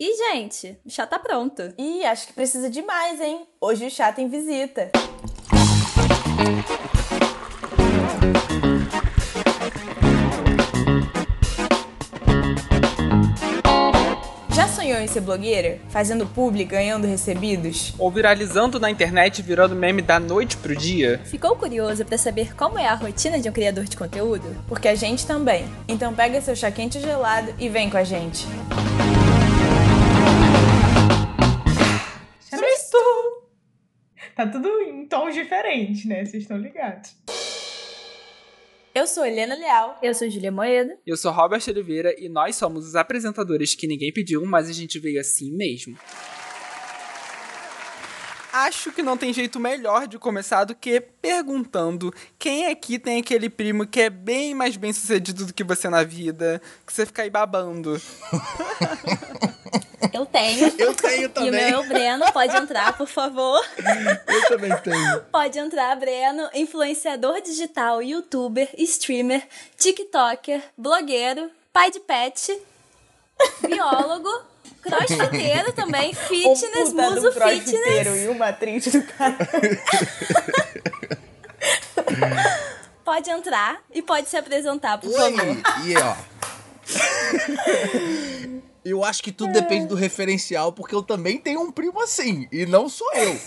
E, gente, o chá tá pronto. Ih, acho que precisa de mais, hein? Hoje o chá tem visita. Já sonhou em ser blogueira? Fazendo publi, ganhando recebidos? Ou viralizando na internet virando meme da noite pro dia? Ficou curioso para saber como é a rotina de um criador de conteúdo? Porque a gente também. Então pega seu chá quente gelado e vem com a gente. Tá tudo em tons diferentes, né? Vocês estão ligados. Eu sou Helena Leal. Eu sou Julia Moeda. Eu sou Robert Oliveira e nós somos os apresentadores que ninguém pediu, mas a gente veio assim mesmo. Acho que não tem jeito melhor de começar do que perguntando quem aqui tem aquele primo que é bem mais bem sucedido do que você na vida, que você fica aí babando. Eu tenho. Eu tenho E o também. meu é o Breno, pode entrar, por favor. Eu também tenho. Pode entrar, Breno, influenciador digital, youtuber, streamer, tiktoker, blogueiro, pai de pet, biólogo, crossfiteiro também, fitness, um puta muso do fitness. crossfiteiro e uma atriz do cara. Pode entrar e pode se apresentar, por Oi! favor. E ó. Eu acho que tudo depende do referencial, porque eu também tenho um primo assim. E não sou eu,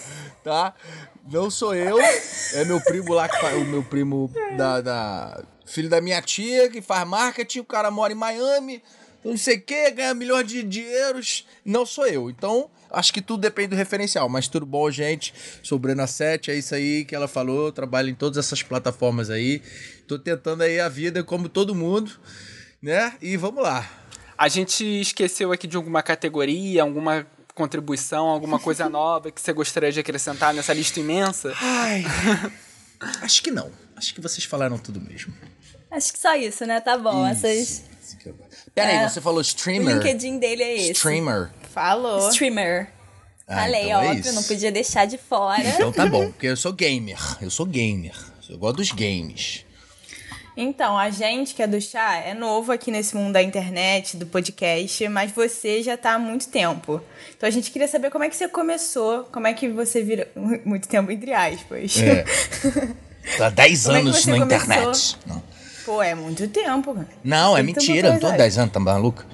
tá? Não sou eu. É meu primo lá, que faz, o meu primo da, da- Filho da minha tia, que faz marketing. O cara mora em Miami. Não sei o que, ganha milhões de, de euros. Não sou eu. Então, acho que tudo depende do referencial. Mas tudo bom, gente. Sou Brena 7, é isso aí que ela falou. Trabalho em todas essas plataformas aí. Tô tentando aí a vida como todo mundo, né? E vamos lá. A gente esqueceu aqui de alguma categoria, alguma contribuição, alguma coisa nova que você gostaria de acrescentar nessa lista imensa? Ai. acho que não. Acho que vocês falaram tudo mesmo. Acho que só isso, né? Tá bom. Essas... Pera aí, É. você falou O streamer? LinkedIn dele é esse. Streamer. Falou. Streamer. Ah, Falei, então é óbvio, isso. não podia deixar de fora. Então tá bom, porque eu sou gamer. Eu sou gamer. Eu gosto dos games. Então, a gente que é do chá é novo aqui nesse mundo da internet, do podcast, mas você já tá há muito tempo. Então a gente queria saber como é que você começou, como é que você virou. Muito tempo, entre aspas. É. Tô há 10 Como é anos você na começou? internet. Não, Pô, é muito tempo. não é mentira. Não tô há coisa. 10 anos, tá maluco?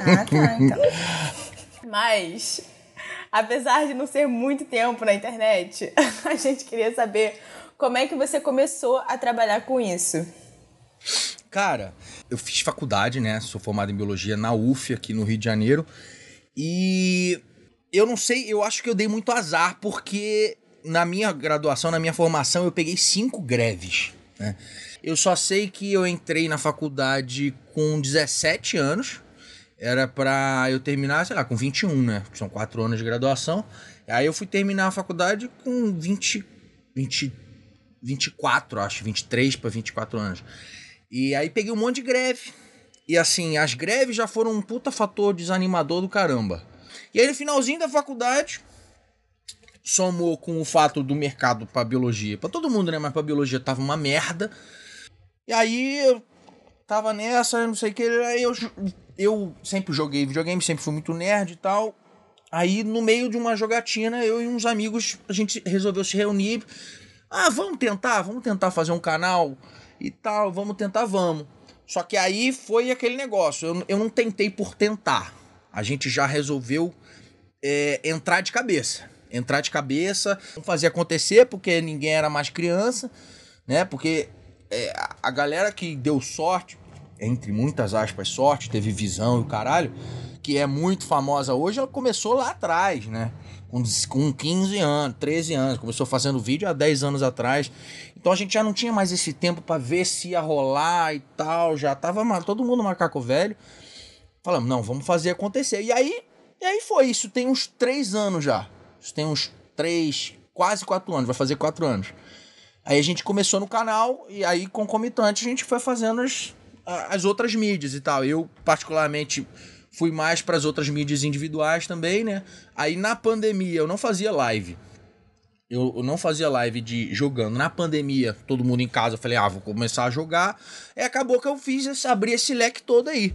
Ah, tá, então. Mas, apesar de não ser muito tempo na internet, a gente queria saber como é que você começou a trabalhar com isso. Cara, eu fiz faculdade, né? Sou formado em biologia na UF aqui no Rio de Janeiro. E eu não sei, eu acho que eu dei muito azar, porque na minha graduação, na minha formação, eu peguei cinco greves. Né? Eu só sei que eu entrei na faculdade com 17 anos. Era pra eu terminar, sei lá, com 21, né? São quatro anos de graduação. Aí eu fui terminar a faculdade com 20, 20 24, acho, 23 para 24 anos. E aí peguei um monte de greve. E assim, as greves já foram um puta fator desanimador do caramba. E aí no finalzinho da faculdade, somou com o fato do mercado pra biologia, pra todo mundo, né, mas pra biologia tava uma merda. E aí eu tava nessa, não sei o que, aí eu, eu sempre joguei videogame, sempre fui muito nerd e tal. Aí no meio de uma jogatina, eu e uns amigos, a gente resolveu se reunir. Ah, vamos tentar, vamos tentar fazer um canal e tal, vamos tentar, vamos. Só que aí foi aquele negócio, eu, eu não tentei por tentar. A gente já resolveu é, entrar de cabeça. Entrar de cabeça, fazer acontecer, porque ninguém era mais criança, né? Porque é, a- a galera que deu sorte, entre muitas aspas, sorte, teve visão e o caralho, que é muito famosa hoje, ela começou lá atrás, né? Com, com 15 anos, 13 anos, começou fazendo vídeo há 10 anos atrás. Então a gente já não tinha mais esse tempo pra ver se ia rolar e tal, já tava todo mundo macaco velho. Falamos, não, vamos fazer acontecer. E aí, e aí foi, isso tem uns 3 anos já. Isso tem uns 3, quase 4 anos, vai fazer 4 anos. Aí a gente começou no canal e aí, concomitante, a gente foi fazendo as, as outras mídias e tal. Eu, particularmente, fui mais para as outras mídias individuais também, né? Aí na pandemia eu não fazia live. Eu, não fazia live de jogando. Na pandemia, todo mundo em casa, eu falei, ah, vou começar a jogar. E acabou que eu fiz, esse, abri esse leque todo aí.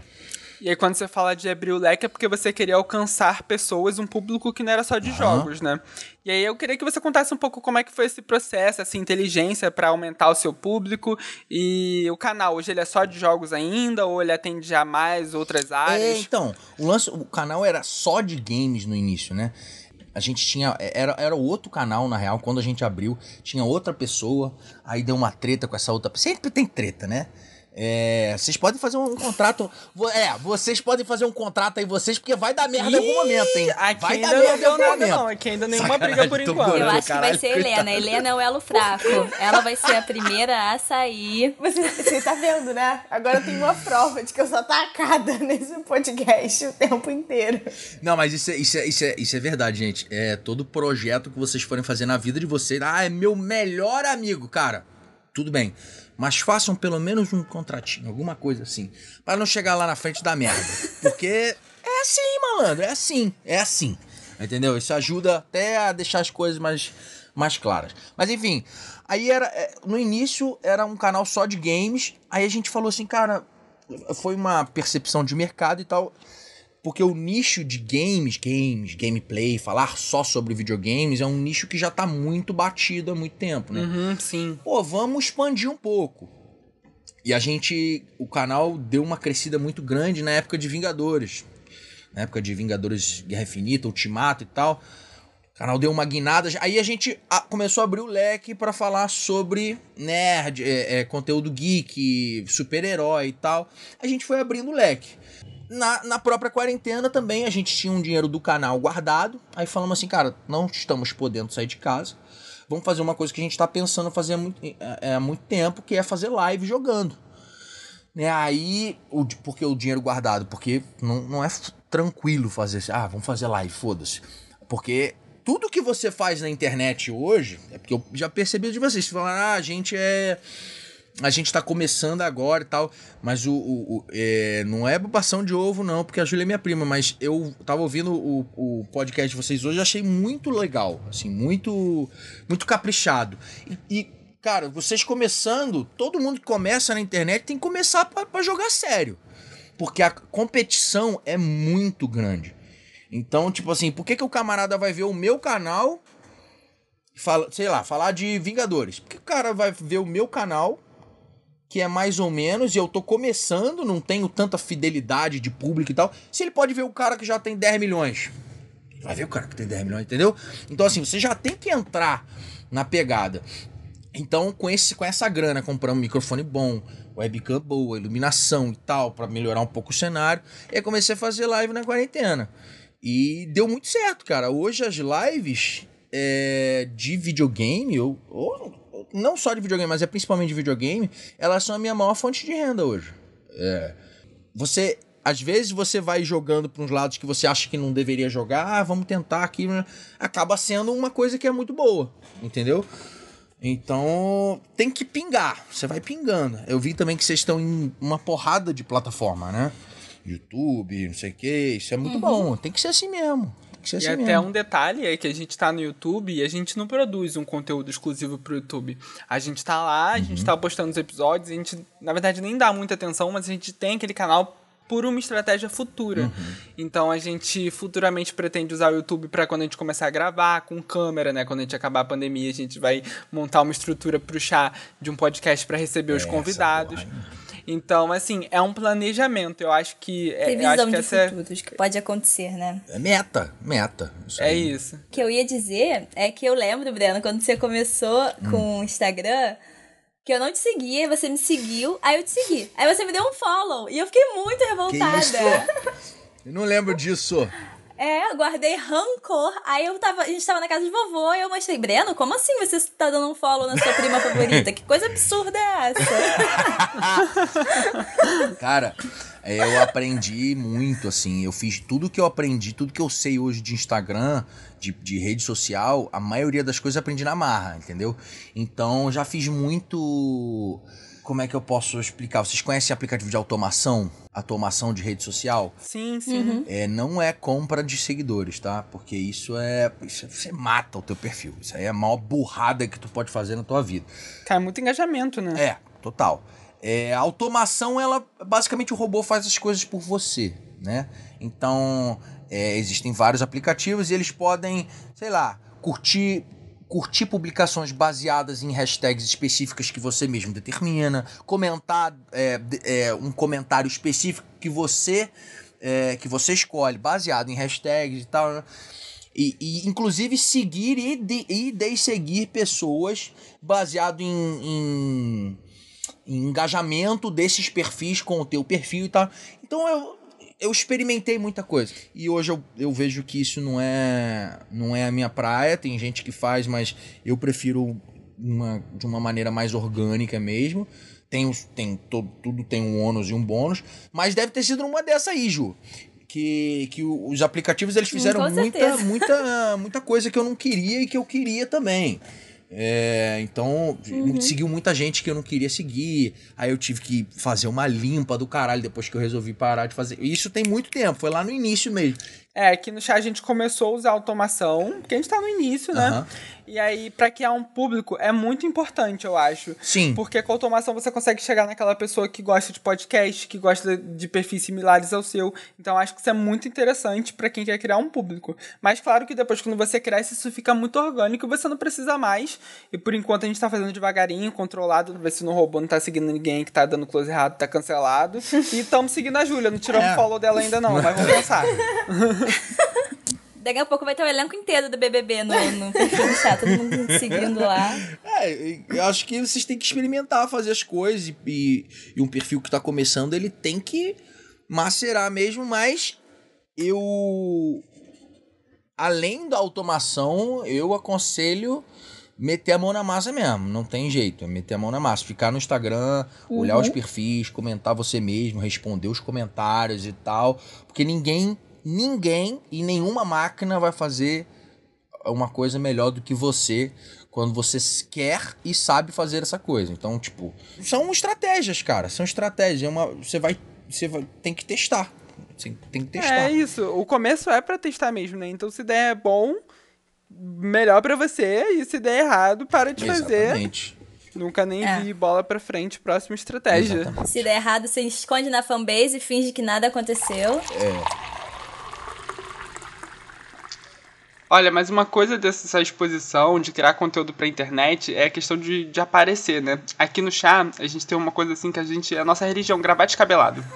E aí, quando você fala de abrir o leque, é porque você queria alcançar pessoas, um público que não era só de jogos, né? E aí, eu queria que você contasse um pouco como é que foi esse processo, essa inteligência para aumentar o seu público. E o canal, hoje ele é só de jogos ainda, ou ele atende a mais outras É, áreas? então, o, lance, o canal era só de games no início, né? A gente tinha. Era, era outro canal, na real, quando a gente abriu. Tinha outra pessoa, aí deu uma treta com essa outra. Sempre tem treta, né? É, vocês podem fazer um contrato. É, vocês podem fazer um contrato aí, vocês, porque vai dar merda em algum momento, hein? Aqui vai ainda dar merda em deu algum nada, momento. não. Aqui ainda nenhuma Sacanagem, briga por enquanto. Eu acho que vai caralho, ser coitado. Helena. Helena é o elo fraco. Ela vai ser a primeira a sair. Você, você tá vendo, né? Agora tem uma prova de que eu sou atacada nesse podcast o tempo inteiro. Não, mas isso é, isso, é, isso, é, isso é verdade, gente. É todo projeto que vocês forem fazer na vida de vocês. Ah, é meu melhor amigo, cara. Tudo bem. Mas façam pelo menos um contratinho, alguma coisa assim. Pra não chegar lá na frente da merda. Porque é assim, malandro. É assim. É assim. Entendeu? Isso ajuda até a deixar as coisas mais, mais claras. Mas enfim, aí era. é, No início era um canal só de games. Aí a gente falou assim, cara. Foi uma percepção de mercado e tal. Porque o nicho de games, games, gameplay, falar só sobre videogames é um nicho que já tá muito batido há muito tempo, né? Uhum, sim. Pô, vamos expandir um pouco. E a gente, o canal deu uma crescida muito grande na época de Vingadores. Na época de Vingadores Guerra Infinita, Ultimato e tal. O canal deu uma guinada. Aí a gente começou a abrir o leque pra falar sobre nerd, é, é, conteúdo geek, super-herói e tal. A gente foi abrindo o leque. Na, na própria quarentena também a gente tinha um dinheiro do canal guardado. Aí falamos assim, cara, não estamos podendo sair de casa. Vamos fazer uma coisa que a gente tá pensando fazer há muito, é, há muito tempo, que é fazer live jogando. Né, aí, o, porque o dinheiro guardado? Porque não, não é tranquilo fazer assim, ah, vamos fazer live, foda-se. Porque tudo que você faz na internet hoje, é porque eu já percebi de vocês, falaram, ah, a gente é. A gente tá começando agora e tal, mas o, o- o- é, não é bobação de ovo, não, porque a Júlia é minha prima, mas eu tava ouvindo o, o podcast de vocês hoje e achei muito legal, assim, muito, muito caprichado. E, e, cara, vocês começando, todo mundo que começa na internet tem que começar pra jogar sério. Porque a competição é muito grande. Então, tipo assim, por que, que o camarada vai ver o meu canal, fala, sei lá, falar de Vingadores? Por que o cara vai ver o meu canal, que é mais ou menos, e eu tô começando, não tenho tanta fidelidade de público e tal, se ele pode ver o cara que já tem 10 milhões? Vai ver o cara que tem 10 milhões, entendeu? Então, assim, você já tem que entrar na pegada. Então, com, esse, com essa grana, compramos um microfone bom, webcam boa, iluminação e tal, pra melhorar um pouco o cenário. E aí comecei a fazer live na quarentena. E deu muito certo, cara. Hoje as lives é, de videogame, ou, ou não só de videogame, mas é principalmente de videogame, elas são a minha maior fonte de renda hoje. É, você às vezes você vai jogando para uns lados que você acha que não deveria jogar, ah, vamos tentar aqui, né? acaba sendo uma coisa que é muito boa, entendeu? Então tem que pingar, você vai pingando. Eu vi também que vocês estão em uma porrada de plataforma, né? YouTube, não sei o que, isso é muito bom, tem que ser assim mesmo. Ser E assim até mesmo. um detalhe é que a gente tá no YouTube e a gente não produz um conteúdo exclusivo pro YouTube. A gente tá lá, a Uhum. gente tá postando os episódios, a gente, na verdade, nem dá muita atenção, mas a gente tem aquele canal por uma estratégia futura. Uhum. Então a gente futuramente pretende usar o YouTube para quando a gente começar a gravar com câmera, né? Quando a gente acabar a pandemia, a gente vai montar uma estrutura pro chá de um podcast para receber os Essa convidados. Então, assim, é um planejamento. Eu acho que é, Previsão acho que de essa é, futuros que pode acontecer, né? É meta, meta. Isso é aí. isso. O que eu ia dizer é que eu lembro, Breno, quando você começou Hum. com o Instagram, que eu não te seguia, você me seguiu, aí eu te segui. Aí você me deu um follow e eu fiquei muito Que revoltada. isso? Eu não lembro disso. É, guardei rancor. Aí eu tava, a gente tava na casa de vovô e eu mostrei, Breno, como assim você tá dando um follow na sua prima favorita? Que coisa absurda é essa? Cara, eu aprendi muito, assim. Eu fiz tudo que eu aprendi, tudo que eu sei hoje de Instagram, de, de rede social, a maioria das coisas eu aprendi na marra, entendeu? Então, já fiz muito. Como é que eu posso explicar? Vocês conhecem aplicativo de automação? Automação de rede social? Sim, sim. É, não é compra de seguidores, tá? Porque isso é. Isso é- você mata o teu perfil. Isso aí é a maior burrada que tu pode fazer na tua vida. Cai muito engajamento, né? É, total. É, a automação, ela basicamente o robô faz as coisas por você, né? Então, é, existem vários aplicativos e eles podem, sei lá, curtir curtir publicações baseadas em hashtags específicas que você mesmo determina, comentar é, é, um comentário específico que você é, que você escolhe, baseado em hashtags e tal. Né? E, e, inclusive seguir e, de, e desseguir pessoas baseado em, em, em, engajamento desses perfis com o teu perfil e tal. Então eu, eu experimentei muita coisa. E hoje eu, eu vejo que isso não é, não é a minha praia. Tem gente que faz, mas eu prefiro uma, de uma maneira mais orgânica mesmo. Tem, tem todo, tudo tem um ônus e um bônus. Mas deve ter sido uma dessa aí, Ju que, que os aplicativos eles fizeram muita, muita, muita coisa que eu não queria e que eu queria também. É, então, seguiu muita gente que eu não queria seguir. Aí eu tive que fazer uma limpa do caralho depois que eu resolvi parar de fazer. Isso tem muito tempo, foi lá no início mesmo. É, aqui no chat a gente começou a usar automação, porque a gente tá no início, né? Aham. E aí, pra criar um público, é muito importante, eu acho. Sim. Porque com automação você consegue chegar naquela pessoa que gosta de podcast, que gosta de perfis similares ao seu. Então, acho que isso é muito interessante pra quem quer criar um público. Mas, claro que depois, quando você cresce, isso fica muito orgânico e você não precisa mais. E por enquanto a gente tá fazendo devagarinho, controlado, ver se no robô não tá seguindo ninguém que tá dando close errado, tá cancelado. e estamos seguindo a Júlia, não tiramos É. o follow dela ainda não, mas vamos pensar. Daqui a pouco vai ter o elenco inteiro do BBB no, no perfil do chat, todo mundo seguindo lá. É, eu acho que vocês têm que experimentar fazer as coisas e, e, e um perfil que tá começando, ele tem que macerar mesmo, mas eu além da automação, eu aconselho meter a mão na massa mesmo, não tem jeito, é meter a mão na massa, ficar no Instagram, olhar os perfis, comentar você mesmo, responder os comentários e tal, porque ninguém, ninguém e nenhuma máquina vai fazer uma coisa melhor do que você quando você quer e sabe fazer essa coisa. Então, tipo, são estratégias, cara, são estratégias, é uma, você vai, você vai, tem que testar. Você tem que testar. É isso. O começo é pra testar mesmo, né? Então, se der bom, melhor pra você. E se der errado, para de fazer. Exatamente. Nunca nem É. vi bola pra frente, próxima estratégia. Exatamente. Se der errado, você esconde na fanbase e finge que nada aconteceu. Olha, mas uma coisa dessa exposição de criar conteúdo pra internet é a questão de, de aparecer, né? Aqui no chá, a gente tem uma coisa assim que a gente. É a nossa religião, gravar descabelado.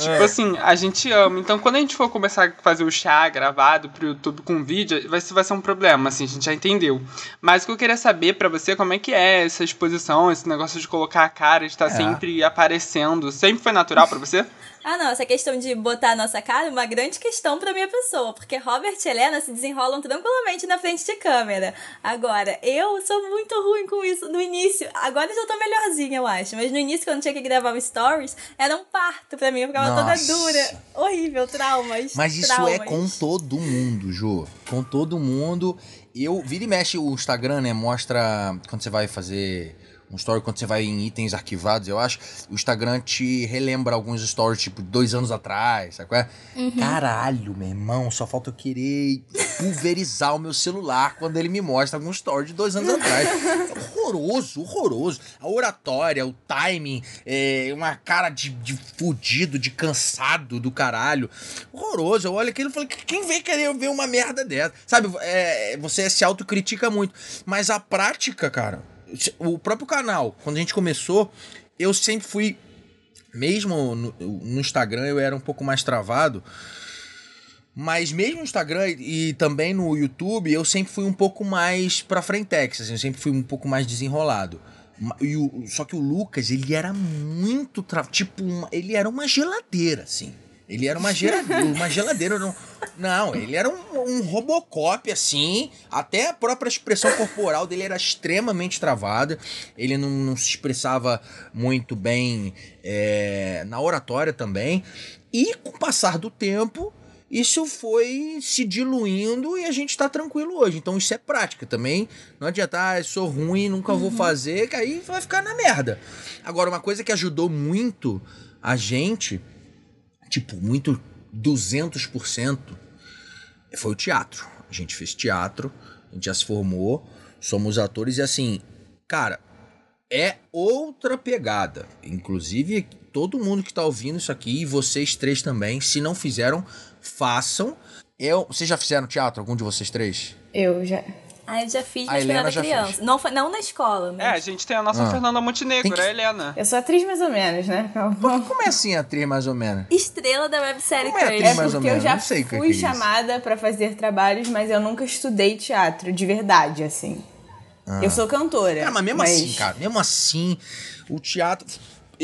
tipo assim, a gente ama. Então, quando a gente for começar a fazer o chá gravado pro YouTube com vídeo, vai, ser- vai ser um problema, assim, a gente já entendeu. Mas o que eu queria saber pra você, como é que é essa exposição, esse negócio de colocar a cara, de estar É. sempre aparecendo. Sempre foi natural pra você? Ah, não, essa questão de botar a nossa cara é uma grande questão pra minha pessoa, porque Robert e Helena se desenrolam tranquilamente na frente de câmera. Agora, eu sou muito ruim com isso no início. Agora eu já tô melhorzinha, eu acho. Mas no início, quando tinha que gravar um stories, era um parto pra mim. Eu ficava Nossa. toda dura. Horrível, traumas. Mas isso traumas. é com todo mundo, Jô. Com todo mundo. Eu, vira e mexe o Instagram, né? Mostra quando você vai fazer um story, quando você vai em itens arquivados, eu acho. O Instagram te relembra alguns stories, tipo, dois anos atrás, sabe qual é? Caralho, meu irmão, só falta eu querer pulverizar o meu celular quando ele me mostra algum story de dois anos atrás. É horroroso, horroroso. A oratória, o timing, é, uma cara de, de fudido, de cansado do caralho. Horroroso. Eu olho aquilo e falo, quem vem querer ver uma merda dessa? Sabe, é, você se autocritica muito. Mas a prática, cara, o próprio canal, quando a gente começou, eu sempre fui. Mesmo no, no Instagram eu era um pouco mais travado. Mas mesmo no Instagram e também no YouTube, eu sempre fui um pouco mais pra frentex, assim, eu sempre fui um pouco mais desenrolado. E o- só que o Lucas, ele era muito. Tra... Tipo, uma- ele era uma geladeira, assim. Ele era uma geladeira. uma geladeira. Não, não ele era um, um Robocop, assim. Até a própria expressão corporal dele era extremamente travada. Ele não, não se expressava muito bem é, na oratória também. E com o passar do tempo, isso foi se diluindo e a gente tá tranquilo hoje. Então isso é prática também. Não adianta, ah, sou ruim, nunca vou fazer, que aí vai ficar na merda. Agora, uma coisa que ajudou muito a gente, tipo, muito 200%, foi o teatro. A gente fez teatro, a gente já se formou, somos atores e assim, cara, é outra pegada. Inclusive, todo mundo que tá ouvindo isso aqui, e vocês três também, se não fizeram, façam. Eu, vocês já fizeram teatro, algum de vocês três? Eu já. Ah, eu já fiz, mas quando era criança. fez. Não, foi, não na escola, É, a mas... gente tem a nossa Ah. Fernanda Montenegro, que- a Helena. Eu sou atriz mais ou menos, né? Como é assim a atriz, mais ou menos? Estrela da websérie Como é atriz, É mais ou porque eu menos, já não sei que fui que é chamada pra fazer trabalhos, mas eu nunca estudei teatro, de verdade, assim. Eu sou cantora. Cara, mas mesmo assim, cara, mesmo assim, o teatro.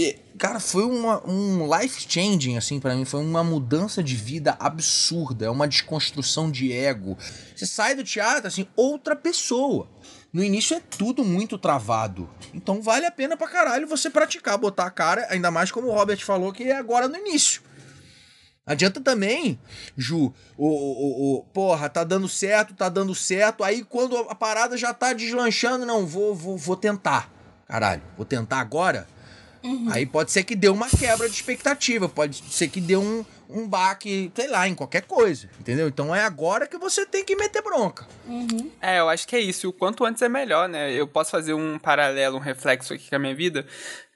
E, Cara, foi uma, um life changing, assim, pra mim. Foi uma mudança de vida absurda. É uma desconstrução de ego. Você sai do teatro, assim, outra pessoa. No início é tudo muito travado. Então vale a pena pra caralho você praticar, botar a cara, ainda mais como o Robert falou, que é agora no início. Adianta também, Ju, o, o, o- porra, tá dando certo, tá dando certo, aí quando a parada já tá deslanchando, não, vou, vou, vou tentar. Caralho, vou tentar agora? Aí pode ser que dê uma quebra de expectativa, pode ser que dê um, um baque, sei lá, em qualquer coisa, entendeu? Então é agora que você tem que meter bronca. É, eu acho que é isso. E o quanto antes é melhor, né? Eu posso fazer um paralelo, um reflexo aqui com a minha vida,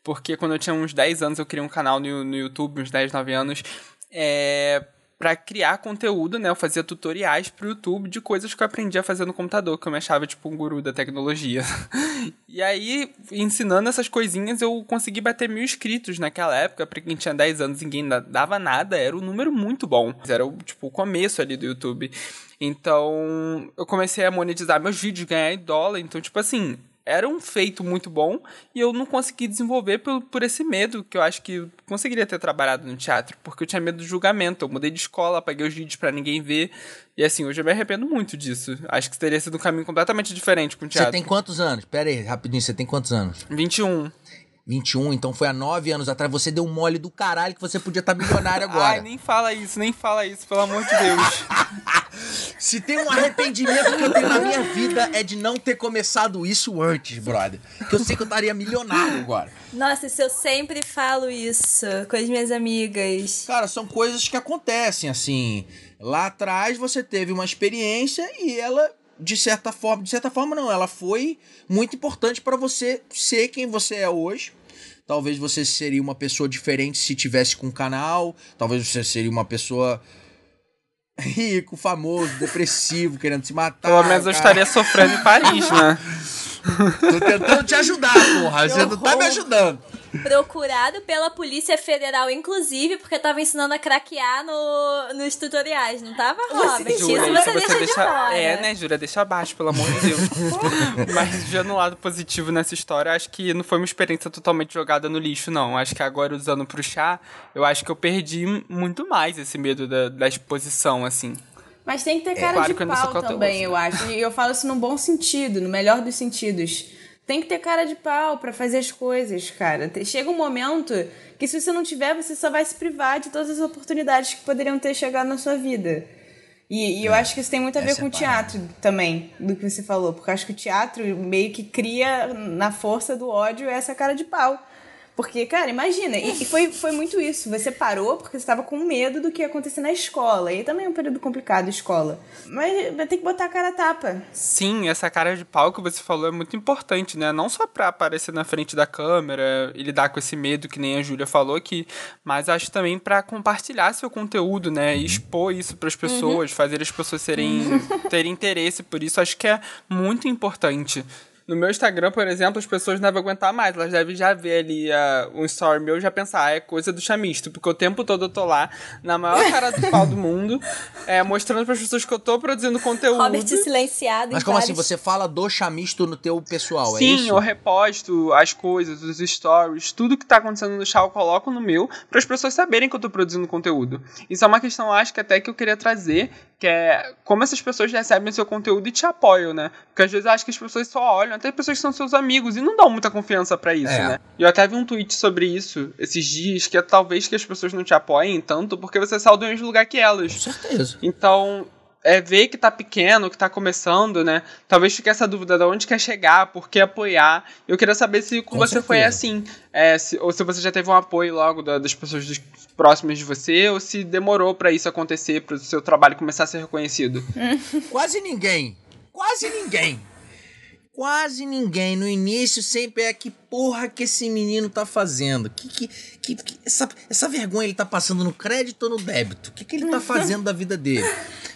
porque quando eu tinha uns 10 anos, eu criei um canal no, no YouTube, uns 10, 9 anos, é, para criar conteúdo, né? Eu fazia tutoriais pro YouTube de coisas que eu aprendi a fazer no computador, que eu me achava tipo um guru da tecnologia. e aí, ensinando essas coisinhas, eu consegui bater mil inscritos naquela época. Pra quem tinha 10 anos, ninguém da- dava nada, era um número muito bom. Era tipo, o começo ali do YouTube. Então, eu comecei a monetizar meus vídeos, ganhar em dólar. Então, tipo assim, era um feito muito bom e eu não consegui desenvolver por, por esse medo que eu acho que eu conseguiria ter trabalhado no teatro, porque eu tinha medo do julgamento. Eu mudei de escola, apaguei os vídeos pra ninguém ver. E assim, hoje eu me arrependo muito disso. Acho que teria sido um caminho completamente diferente com o Você teatro. tem quantos anos? Pera aí, rapidinho, você tem quantos anos? 21. 21, então foi há 9 anos atrás. Você deu um mole do caralho que você podia estar milionário agora. Ai, nem fala isso, nem fala isso, pelo amor de Deus. Se tem um arrependimento que eu tenho na minha vida é de não ter começado isso antes, brother. Que eu sei que eu estaria milionário agora. Nossa, isso eu sempre falo isso com as minhas amigas. Cara, são coisas que acontecem, assim. Lá atrás você teve uma experiência e ela, de certa forma, de certa forma não, ela foi muito importante pra você ser quem você é hoje. Talvez você seria uma pessoa diferente se tivesse com um canal. Talvez você seria uma pessoa rico, famoso, depressivo, querendo se matar. Pelo menos eu cara. estaria sofrendo em Paris, né? Tô tentando te ajudar, porra. Você não tá me ajudando. Procurado pela Polícia Federal, inclusive, porque eu tava ensinando a craquear no, nos tutoriais, não tava, Robert? Isso Jura, você, isso deixa, de fora. É, né, Jura? Deixa abaixo, pelo amor de Deus. Mas já no lado positivo nessa história, acho que não foi uma experiência totalmente jogada no lixo, não. Acho que agora, usando pro chá, eu acho que eu perdi muito mais esse medo da, da exposição, assim. Mas tem que ter cara claro de pau também, eu acho. E eu falo isso num bom sentido, no melhor dos sentidos. Tem que ter cara de pau pra fazer as coisas, cara. Chega um momento que se você não tiver, você só vai se privar de todas as oportunidades que poderiam ter chegado na sua vida. E, e eu acho que isso tem muito a ver essa com é o teatro também, do que você falou. Porque eu acho que o teatro meio que cria na força do ódio essa cara de pau. Porque, cara, imagina, e, e foi, foi muito isso. Você parou porque você estava com medo do que ia acontecer na escola. E também é um período complicado, escola. Mas vai ter que botar a cara a tapa. Sim, essa cara de pau que você falou é muito importante, né? Não só pra aparecer na frente da câmera e lidar com esse medo que nem a Júlia falou aqui, mas acho também pra compartilhar seu conteúdo, né? E expor isso pras pessoas, fazer as pessoas serem, terem interesse por isso, acho que é muito importante. No meu Instagram, por exemplo, as pessoas não devem aguentar mais. Elas devem já ver ali ah, um story meu e já pensar, ah, é coisa do chamisto. Porque o tempo todo eu tô lá, na maior cara do pau do mundo, é, mostrando pras pessoas que eu tô produzindo conteúdo. Robert silenciado Mas como assim? vários- Você fala do chamisto no teu pessoal, é Sim, isso? eu reposto as coisas, os stories, tudo que tá acontecendo no chá eu coloco no meu, para as pessoas saberem que eu tô produzindo conteúdo. Isso é uma questão, acho que até que eu queria trazer, que é como essas pessoas recebem o seu conteúdo e te apoiam, né? Porque às vezes eu acho que as pessoas só olham, até pessoas que são seus amigos, e não dão muita confiança para isso, É. né? Eu até vi um tweet sobre isso esses dias, que é talvez que as pessoas não te apoiem tanto porque você saiu do mesmo lugar que elas. Com certeza. Então, é ver que tá pequeno, que tá começando, né? Talvez fique essa dúvida de onde quer chegar, por que apoiar. Eu queria saber se com, Com você foi certeza. assim. É, se- ou se você já teve um apoio logo da- das pessoas próximas de você, ou se demorou pra isso acontecer, para o seu trabalho começar a ser reconhecido. Quase ninguém. Quase ninguém. quase ninguém. No início sempre é que porra que esse menino tá fazendo? Que, que, que, que essa, essa vergonha ele tá passando no crédito ou no débito? O que, que ele tá fazendo da vida dele?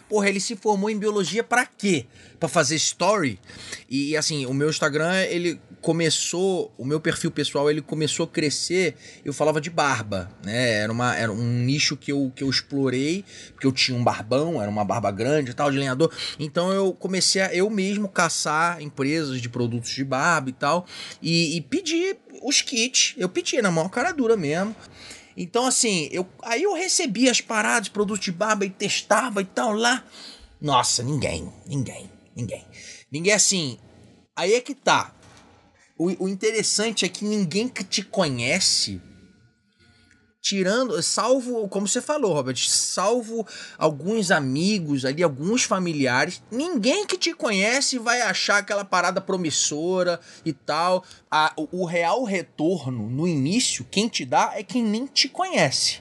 Porra, ele se formou em biologia para quê? Para fazer story? E assim, o meu Instagram, ele começou, o meu perfil pessoal, ele começou a crescer, eu falava de barba, né? Era, uma, era um nicho que eu, que eu explorei, porque eu tinha um barbão, era uma barba grande e tal, de lenhador. Então eu comecei a eu mesmo caçar empresas de produtos de barba e tal, e, e pedir os kits. Eu pedia na mão cara dura mesmo. Então, assim, eu, aí eu recebia as paradas, produtos de barba e testava e tal lá. Nossa, ninguém, ninguém, ninguém. Ninguém assim. Aí é que tá. O, o interessante é que ninguém que te conhece tirando, salvo, como você falou, Robert, salvo alguns amigos ali, alguns familiares, ninguém que te conhece vai achar aquela parada promissora e tal. A, o, o real retorno no início, quem te dá é quem nem te conhece.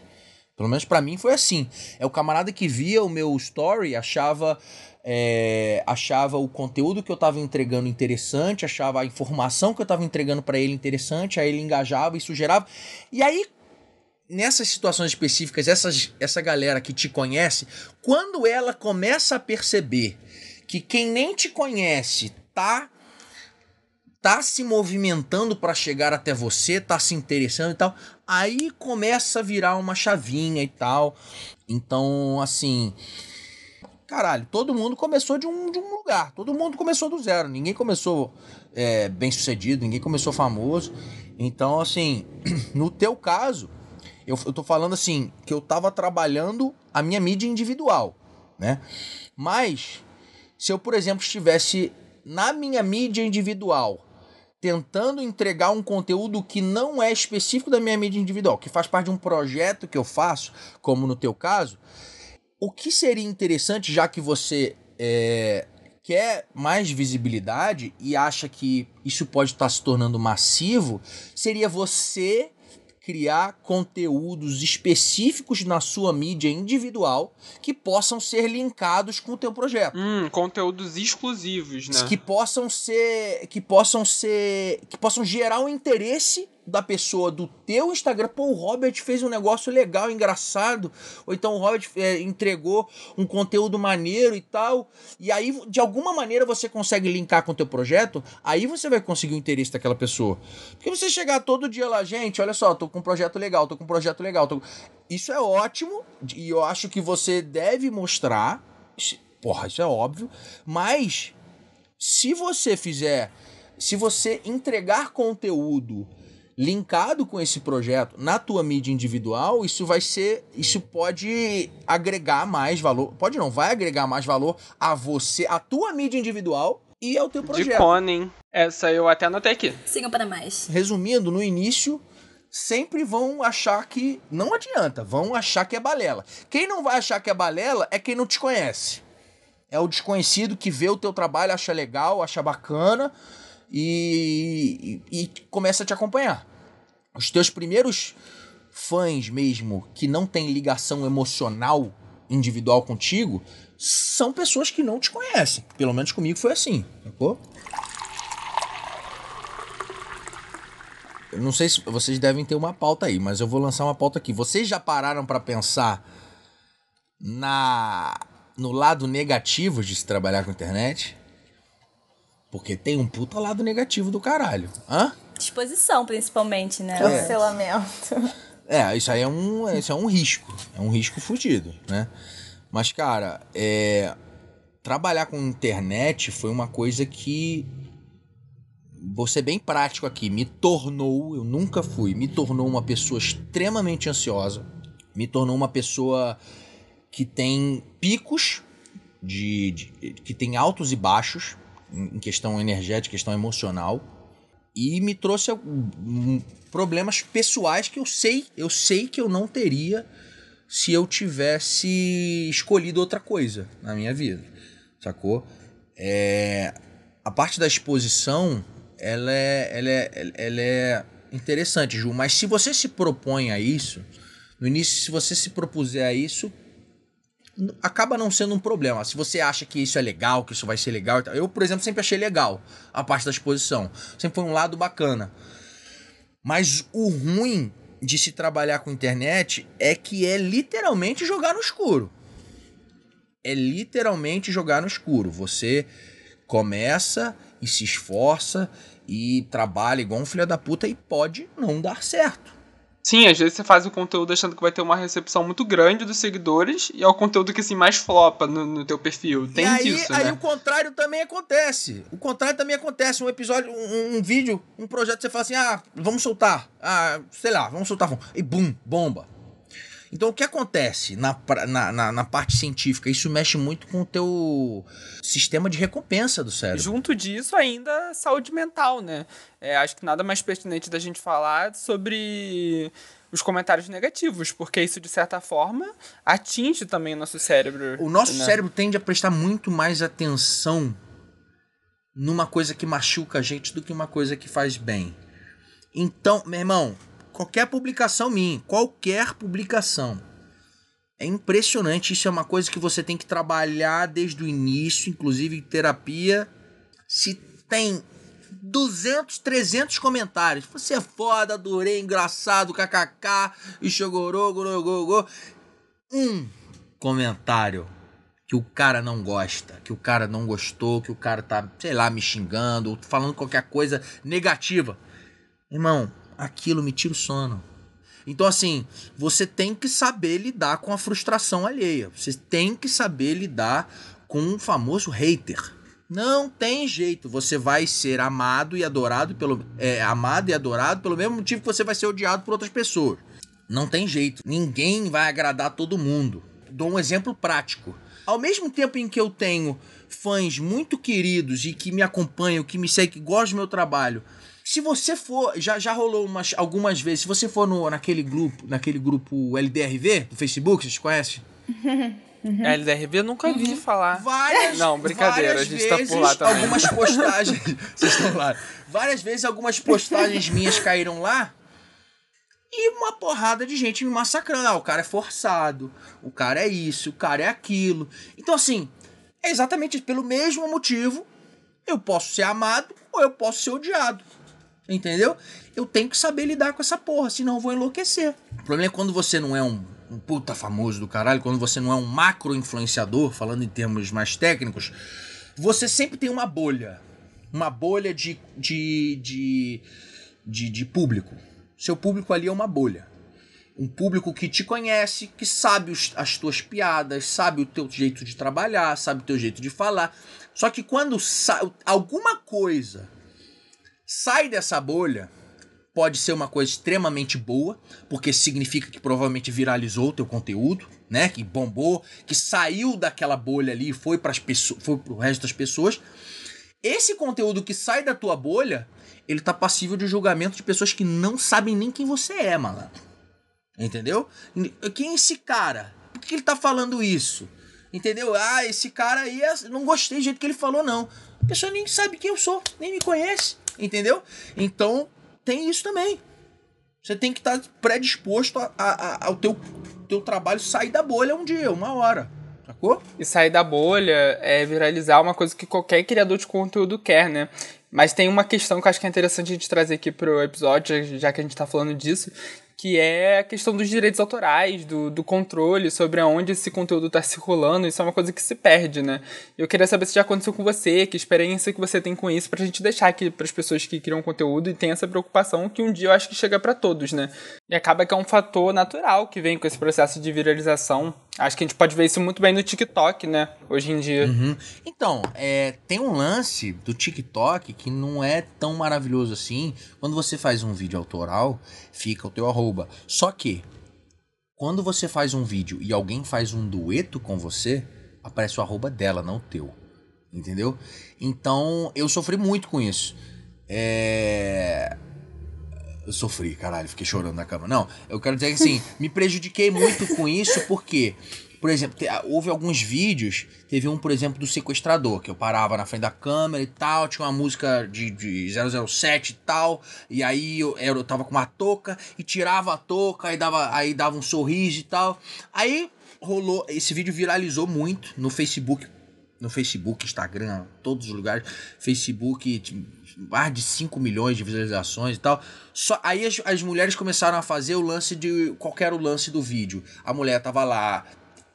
Pelo menos para mim foi assim. É o camarada que via o meu story, achava é, achava o conteúdo que eu estava entregando interessante, achava a informação que eu estava entregando para ele interessante, aí ele engajava e sugerava. E aí nessas situações específicas, essas, essa galera que te conhece, quando ela começa a perceber que quem nem te conhece tá tá se movimentando para chegar até você, tá se interessando e tal, aí começa a virar uma chavinha e tal. Então, assim, caralho, todo mundo começou de um, de um lugar, todo mundo começou do zero, ninguém começou é, bem sucedido, ninguém começou famoso. Então, assim, no teu caso, eu, eu tô falando assim, que eu tava trabalhando a minha mídia individual, né? Mas, se eu, por exemplo, estivesse na minha mídia individual, tentando entregar um conteúdo que não é específico da minha mídia individual, que faz parte de um projeto que eu faço, como no teu caso, o que seria interessante, já que você é, quer mais visibilidade e acha que isso pode estar se tornando massivo, seria você criar conteúdos específicos na sua mídia individual que possam ser linkados com o teu projeto. Hum, conteúdos exclusivos, né? Que possam ser que possam ser que possam gerar um interesse da pessoa do teu Instagram, pô, o Robert fez um negócio legal, engraçado, ou então o Robert é, entregou um conteúdo maneiro e tal, e aí de alguma maneira você consegue linkar com o teu projeto, aí você vai conseguir o interesse daquela pessoa. Porque você chegar todo dia lá, gente, olha só, tô com um projeto legal, tô com um projeto legal, tô... isso é ótimo, e eu acho que você deve mostrar, porra, isso é óbvio, mas se você fizer, se você entregar conteúdo linkado com esse projeto na tua mídia individual, isso vai ser, isso pode agregar mais valor, pode não, vai agregar mais valor a você, a tua mídia individual e ao teu projeto. De Conen. Essa eu até anotei aqui. Sigam para mais. Resumindo, no início sempre vão achar que não adianta, vão achar que é balela. Quem não vai achar que é balela é quem não te conhece. É o desconhecido que vê o teu trabalho, acha legal, acha bacana, e, e, começa a te acompanhar. Os teus primeiros fãs mesmo, que não tem ligação emocional individual contigo, são pessoas que não te conhecem. Pelo menos comigo foi assim, sacou? Eu não sei se vocês devem ter uma pauta aí, mas eu vou lançar uma pauta aqui. Vocês já pararam para pensar na no lado negativo de se trabalhar com internet? Porque tem um puta lado negativo do caralho. Hã? Disposição, principalmente, né? Cancelamento. É, isso aí é um, isso é um risco. É um risco fudido, né? Mas, cara, é... trabalhar com internet foi uma coisa que. Vou ser bem prático aqui. Me tornou, eu nunca fui, me tornou uma pessoa extremamente ansiosa. Me tornou uma pessoa que tem picos de, de que tem altos e baixos em questão energética, questão emocional, e me trouxe problemas pessoais que eu sei, eu sei que eu não teria se eu tivesse escolhido outra coisa na minha vida, sacou? É, a parte da exposição, ela é, ela é, ela é interessante, Ju, mas se você se propõe a isso, no início, se você se propuser a isso, acaba não sendo um problema. Se você acha que isso é legal, que isso vai ser legal. Eu, por exemplo, sempre achei legal a parte da exposição. Sempre foi um lado bacana. Mas o ruim de se trabalhar com internet é que é literalmente jogar no escuro. É literalmente jogar no escuro. Você começa e se esforça e trabalha igual um filho da puta e pode não dar certo. Sim, às vezes você faz o conteúdo achando que vai ter uma recepção muito grande dos seguidores e é o conteúdo que assim mais flopa no, no teu perfil. Tem e aí, disso, aí né? o contrário também acontece. O contrário também acontece. Um episódio, um, um vídeo, um projeto, você fala assim: ah, vamos soltar. Ah, sei lá, vamos soltar. E bum, bomba. Então o que acontece na, na, na, na parte científica? Isso mexe muito com o teu sistema de recompensa do cérebro. Junto disso, ainda saúde mental, né? É, acho que nada mais pertinente da gente falar sobre os comentários negativos, porque isso, de certa forma, atinge também o nosso cérebro. O nosso né? cérebro tende a prestar muito mais atenção numa coisa que machuca a gente do que uma coisa que faz bem. Então, meu irmão, qualquer publicação minha, qualquer publicação, é impressionante. Isso é uma coisa que você tem que trabalhar desde o início, inclusive em terapia. Se tem 200, 300 comentários, você é foda, adorei, engraçado, kkk, e gorogô, um comentário que o cara não gosta, que o cara não gostou, que o cara tá, sei lá, me xingando, falando qualquer coisa negativa. Irmão, aquilo me tira o sono. Então, assim, você tem que saber lidar com a frustração alheia. Você tem que saber lidar com um famoso hater. Não tem jeito. Você vai ser amado e adorado pelo. É, amado e adorado pelo mesmo motivo que você vai ser odiado por outras pessoas. Não tem jeito. Ninguém vai agradar todo mundo. Dou um exemplo prático. Ao mesmo tempo em que eu tenho fãs muito queridos e que me acompanham, que me seguem, que gostam do meu trabalho, se você for, já, já rolou umas, algumas vezes, se você for no, naquele grupo, naquele grupo LDRV do Facebook, vocês conhecem? A LDRV eu nunca vi falar. Várias, Não, brincadeira, a gente tá por vezes, lá também. Algumas postagens. Vocês estão lá. Várias vezes algumas postagens minhas caíram lá. E uma porrada de gente me massacrando. Ah, o cara é forçado. O cara é isso, o cara é aquilo. Então, assim, é exatamente pelo mesmo motivo. Eu posso ser amado ou eu posso ser odiado. Entendeu? Eu tenho que saber lidar com essa porra, senão eu vou enlouquecer. O problema é quando você não é um, um puta famoso do caralho, quando você não é um macro influenciador, falando em termos mais técnicos, você sempre tem uma bolha. Uma bolha de, de, de, de, de público. Seu público ali é uma bolha. Um público que te conhece, que sabe os- as tuas piadas, sabe o teu jeito de trabalhar, sabe o teu jeito de falar. Só que quando alguma coisa sai dessa bolha, pode ser uma coisa extremamente boa, porque significa que provavelmente viralizou o teu conteúdo, né? Que bombou, que saiu daquela bolha ali e foi para pessoas, foi pro resto das pessoas. Esse conteúdo que sai da tua bolha, ele tá passível de julgamento de pessoas que não sabem nem quem você é, malandro. Entendeu? Quem é esse cara? Por que ele tá falando isso? Entendeu? Ah, esse cara aí, é- não gostei do jeito que ele falou, não. A pessoa nem sabe quem eu sou, nem me conhece. Entendeu? Então, tem isso também. Você tem que estar predisposto a, a- a- ao teu, teu trabalho sair da bolha um dia, uma hora. Sacou? E sair da bolha é viralizar uma coisa que qualquer criador de conteúdo quer, né? Mas tem uma questão que eu acho que é interessante a gente trazer aqui pro episódio, já que a gente tá falando disso, que é a questão dos direitos autorais, do, do controle sobre aonde esse conteúdo tá circulando. Isso é uma coisa que se perde, né? Eu queria saber se já aconteceu com você, que experiência que você tem com isso, pra gente deixar aqui pras pessoas que criam conteúdo e tem essa preocupação que um dia eu acho que chega pra todos, né? E acaba que é um fator natural que vem com esse processo de viralização. Acho que a gente pode ver isso muito bem no TikTok, né? Hoje em dia. Uhum. Então, é, tem um lance do TikTok que não é tão maravilhoso assim. Quando você faz um vídeo autoral, fica o teu arroba. Só que, quando você faz um vídeo e alguém faz um dueto com você, aparece o arroba dela, não o teu. Entendeu? Então, eu sofri muito com isso. É. Eu sofri, caralho, fiquei chorando na cama. Não, eu quero dizer que assim, me prejudiquei muito com isso, por quê? Por exemplo, te- houve alguns vídeos, teve um, por exemplo, do sequestrador, que eu parava na frente da câmera e tal, tinha uma música de, de 007 e tal, e aí eu, eu tava com uma touca e tirava a touca, aí dava, aí dava um sorriso e tal. Aí rolou, esse vídeo viralizou muito no Facebook, no Facebook, Instagram, todos os lugares, Facebook, t- mais de 5 milhões de visualizações e tal. Só, aí as, as mulheres começaram a fazer o lance de. Qual que era o lance do vídeo? A mulher tava lá,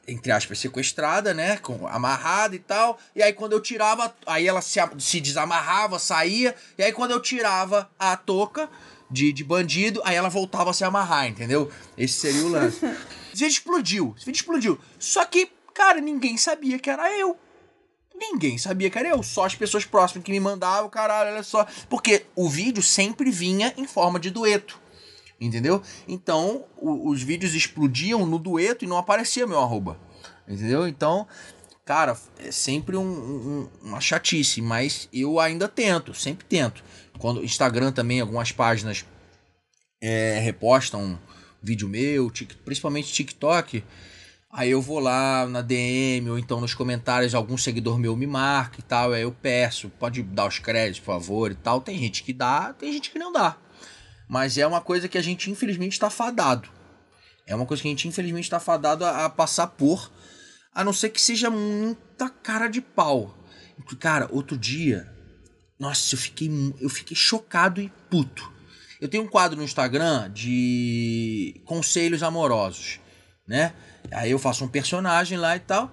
entre aspas, sequestrada, né? Com, amarrada e tal. E aí quando eu tirava. Aí ela se, se desamarrava, saía. E aí quando eu tirava a touca de, de bandido, aí ela voltava a se amarrar, entendeu? Esse seria o lance. Esse vídeo explodiu. Esse vídeo explodiu. Só que, cara, ninguém sabia que era eu. Ninguém sabia que era eu, só as pessoas próximas que me mandavam, caralho, olha só. Porque o vídeo sempre vinha em forma de dueto. Entendeu? Então, o- os vídeos explodiam no dueto e não aparecia meu arroba. Entendeu? Então, cara, é sempre um- um- uma chatice, mas eu ainda tento, sempre tento. Quando Instagram também, algumas páginas é, repostam vídeo meu, tic- principalmente TikTok. Aí eu vou lá na DM ou então nos comentários, algum seguidor meu me marca e tal. Aí eu peço, pode dar os créditos, por favor e tal. Tem gente que dá, tem gente que não dá. Mas é uma coisa que a gente infelizmente está fadado. É uma coisa que a gente infelizmente está fadado a, a passar por, a não ser que seja muita cara de pau. Cara, outro dia, nossa, eu fiquei, eu fiquei chocado e puto. Eu tenho um quadro no Instagram de conselhos amorosos, né? Aí eu faço um personagem lá e tal.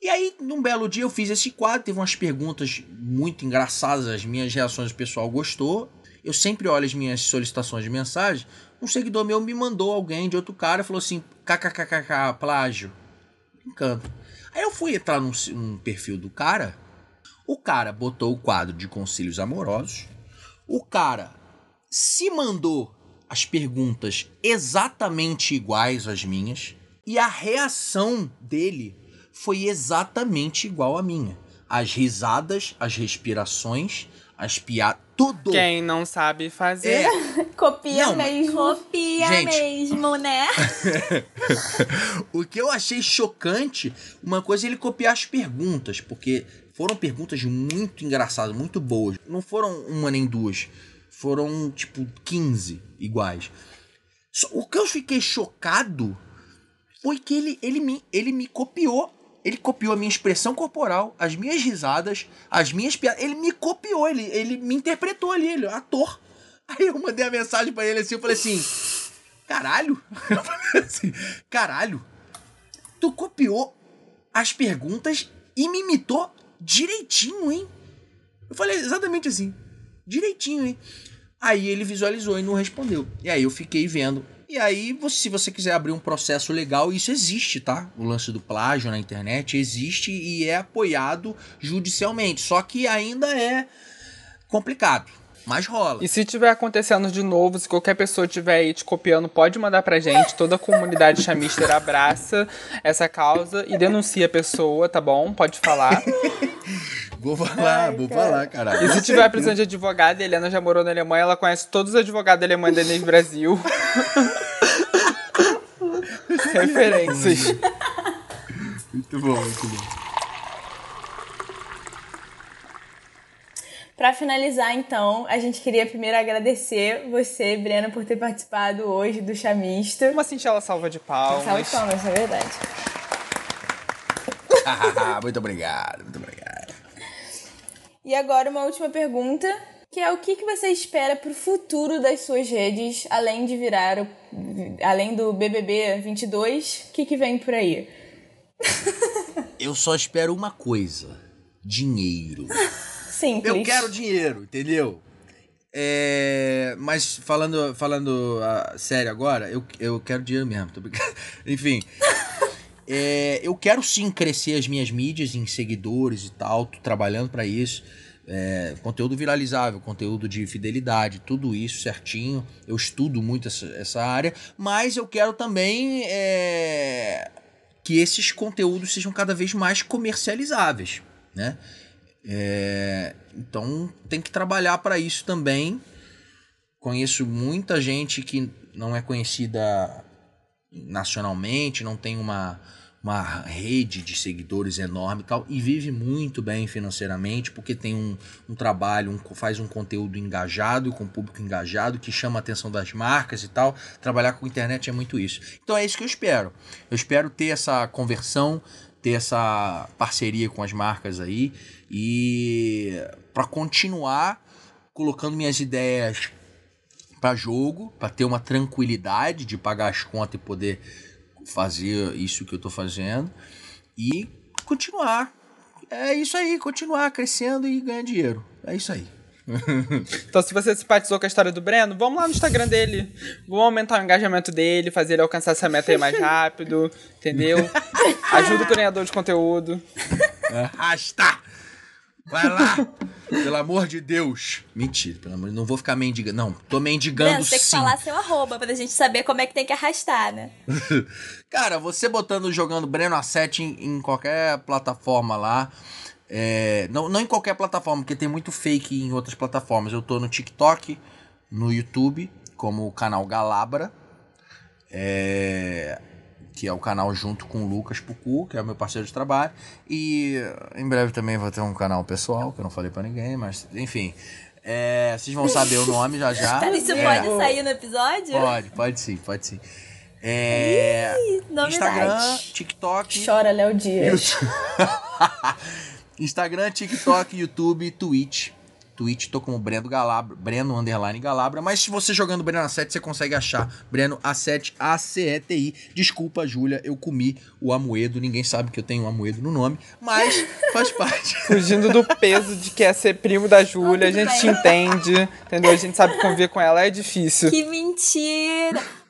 E aí, num belo dia, eu fiz esse quadro, teve umas perguntas muito engraçadas, as minhas reações o pessoal gostou. Eu sempre olho as minhas solicitações de mensagem. Um seguidor meu me mandou alguém de outro cara falou assim: kkkk, plágio. Brincando. Aí eu fui entrar num, num perfil do cara. O cara botou o quadro de conselhos amorosos. O cara se mandou as perguntas exatamente iguais às minhas. E a reação dele foi exatamente igual à minha. As risadas, as respirações, as piadas, tudo. Quem não sabe fazer. É, Copia Não, mesmo. Copia Gente. mesmo, né? O que eu achei chocante, uma coisa é ele copiar as perguntas, porque foram perguntas muito engraçadas, muito boas. Não foram uma nem duas, foram tipo 15 iguais. Só- o que eu fiquei chocado foi que ele, ele, me, ele me copiou. Ele copiou a minha expressão corporal, as minhas risadas, as minhas piadas. Ele me copiou, ele, ele me interpretou ali, ele ator. Aí eu mandei a mensagem pra ele assim, eu falei assim, caralho. Eu falei assim, caralho. Tu copiou as perguntas e me imitou direitinho, hein? Eu falei exatamente assim, direitinho, hein? Aí ele visualizou e não respondeu. E aí eu fiquei vendo. E aí, você- se você quiser abrir um processo legal, isso existe, tá? O lance do plágio na internet existe e é apoiado judicialmente. Só que ainda é complicado. Mas rola. E se tiver acontecendo de novo, se qualquer pessoa tiver aí te copiando, pode mandar pra gente. Toda a comunidade chamister abraça essa causa e denuncia a pessoa, tá bom? Pode falar. Vou falar, vou falar, caralho. E se tiver precisando de advogado, a Helena já morou na Alemanha, ela conhece todos os advogados da Alemanha da Enem Brasil. Referências. Muito bom, muito bom. Pra finalizar, então, a gente queria primeiro agradecer você, Brena, por ter participado hoje do Chamista. Uma singela salva de palmas. Salve de palmas, é verdade. muito obrigado, muito obrigado. E agora uma última pergunta, que é o que, que você espera pro futuro das suas redes, além de virar o, além do BBB 22, o que, que vem por aí? Eu só espero uma coisa: dinheiro. Simples. Eu quero dinheiro, entendeu? É, mas falando, falando sério agora, eu, eu quero dinheiro mesmo, tô brincando. Enfim. É, eu quero sim crescer as minhas mídias em seguidores e tal, tô trabalhando pra isso. É, conteúdo viralizável, conteúdo de fidelidade, tudo isso certinho. Eu estudo muito essa, essa área, mas eu quero também é, que esses conteúdos sejam cada vez mais comercializáveis, né? É, então tem que trabalhar para isso também. Conheço muita gente que não é conhecida nacionalmente, não tem uma, uma rede de seguidores enorme e tal, e vive muito bem financeiramente, porque tem um, um trabalho, um, faz um conteúdo engajado, com público engajado, que chama a atenção das marcas e tal. Trabalhar com internet é muito isso. Então é isso que eu espero. Eu espero ter essa conversão, ter essa parceria com as marcas aí, e para continuar colocando minhas ideias para jogo, para ter uma tranquilidade de pagar as contas e poder fazer isso que eu tô fazendo e continuar. É isso aí, continuar crescendo e ganhar dinheiro. É isso aí. então, se você simpatizou com a história do Breno, vamos lá no Instagram dele. Vamos aumentar o engajamento dele, fazer ele alcançar essa meta aí mais rápido, entendeu? Ajuda o criador de conteúdo. Arrasta! Vai lá! Pelo amor de Deus. Mentira, pelo amor de Não vou ficar mendigando. Não, tô mendigando Breno, tem que sim. falar seu arroba pra gente saber como é que tem que arrastar, né? Cara, você botando, jogando Breno A7 em, em qualquer plataforma lá. é, não, não em qualquer plataforma, porque tem muito fake em outras plataformas. Eu tô no TikTok, no YouTube, como o canal Galabra. É, que é o canal junto com o Lucas Pucu, que é o meu parceiro de trabalho. E em breve também vou ter um canal pessoal, que eu não falei pra ninguém, mas enfim. É, vocês vão saber o nome já já. Cara, isso É, pode sair no episódio? Pode, pode sim, pode sim. É, novidade. Instagram, TikTok. Chora, Léo Dias. Instagram, TikTok, YouTube, Twitch. Twitch, tô como Breno Galabra, Breno Underline Galabra, mas se você jogando Breno A7, você consegue achar Breno A7 A-C-E-T-I. Desculpa, Júlia, eu comi o Amoedo, ninguém sabe que eu tenho um Amoedo no nome, mas faz parte. Fugindo do peso de que é ser primo da Júlia, a gente bem. te entende, entendeu? A gente sabe conviver com ela, é difícil. Que mentira!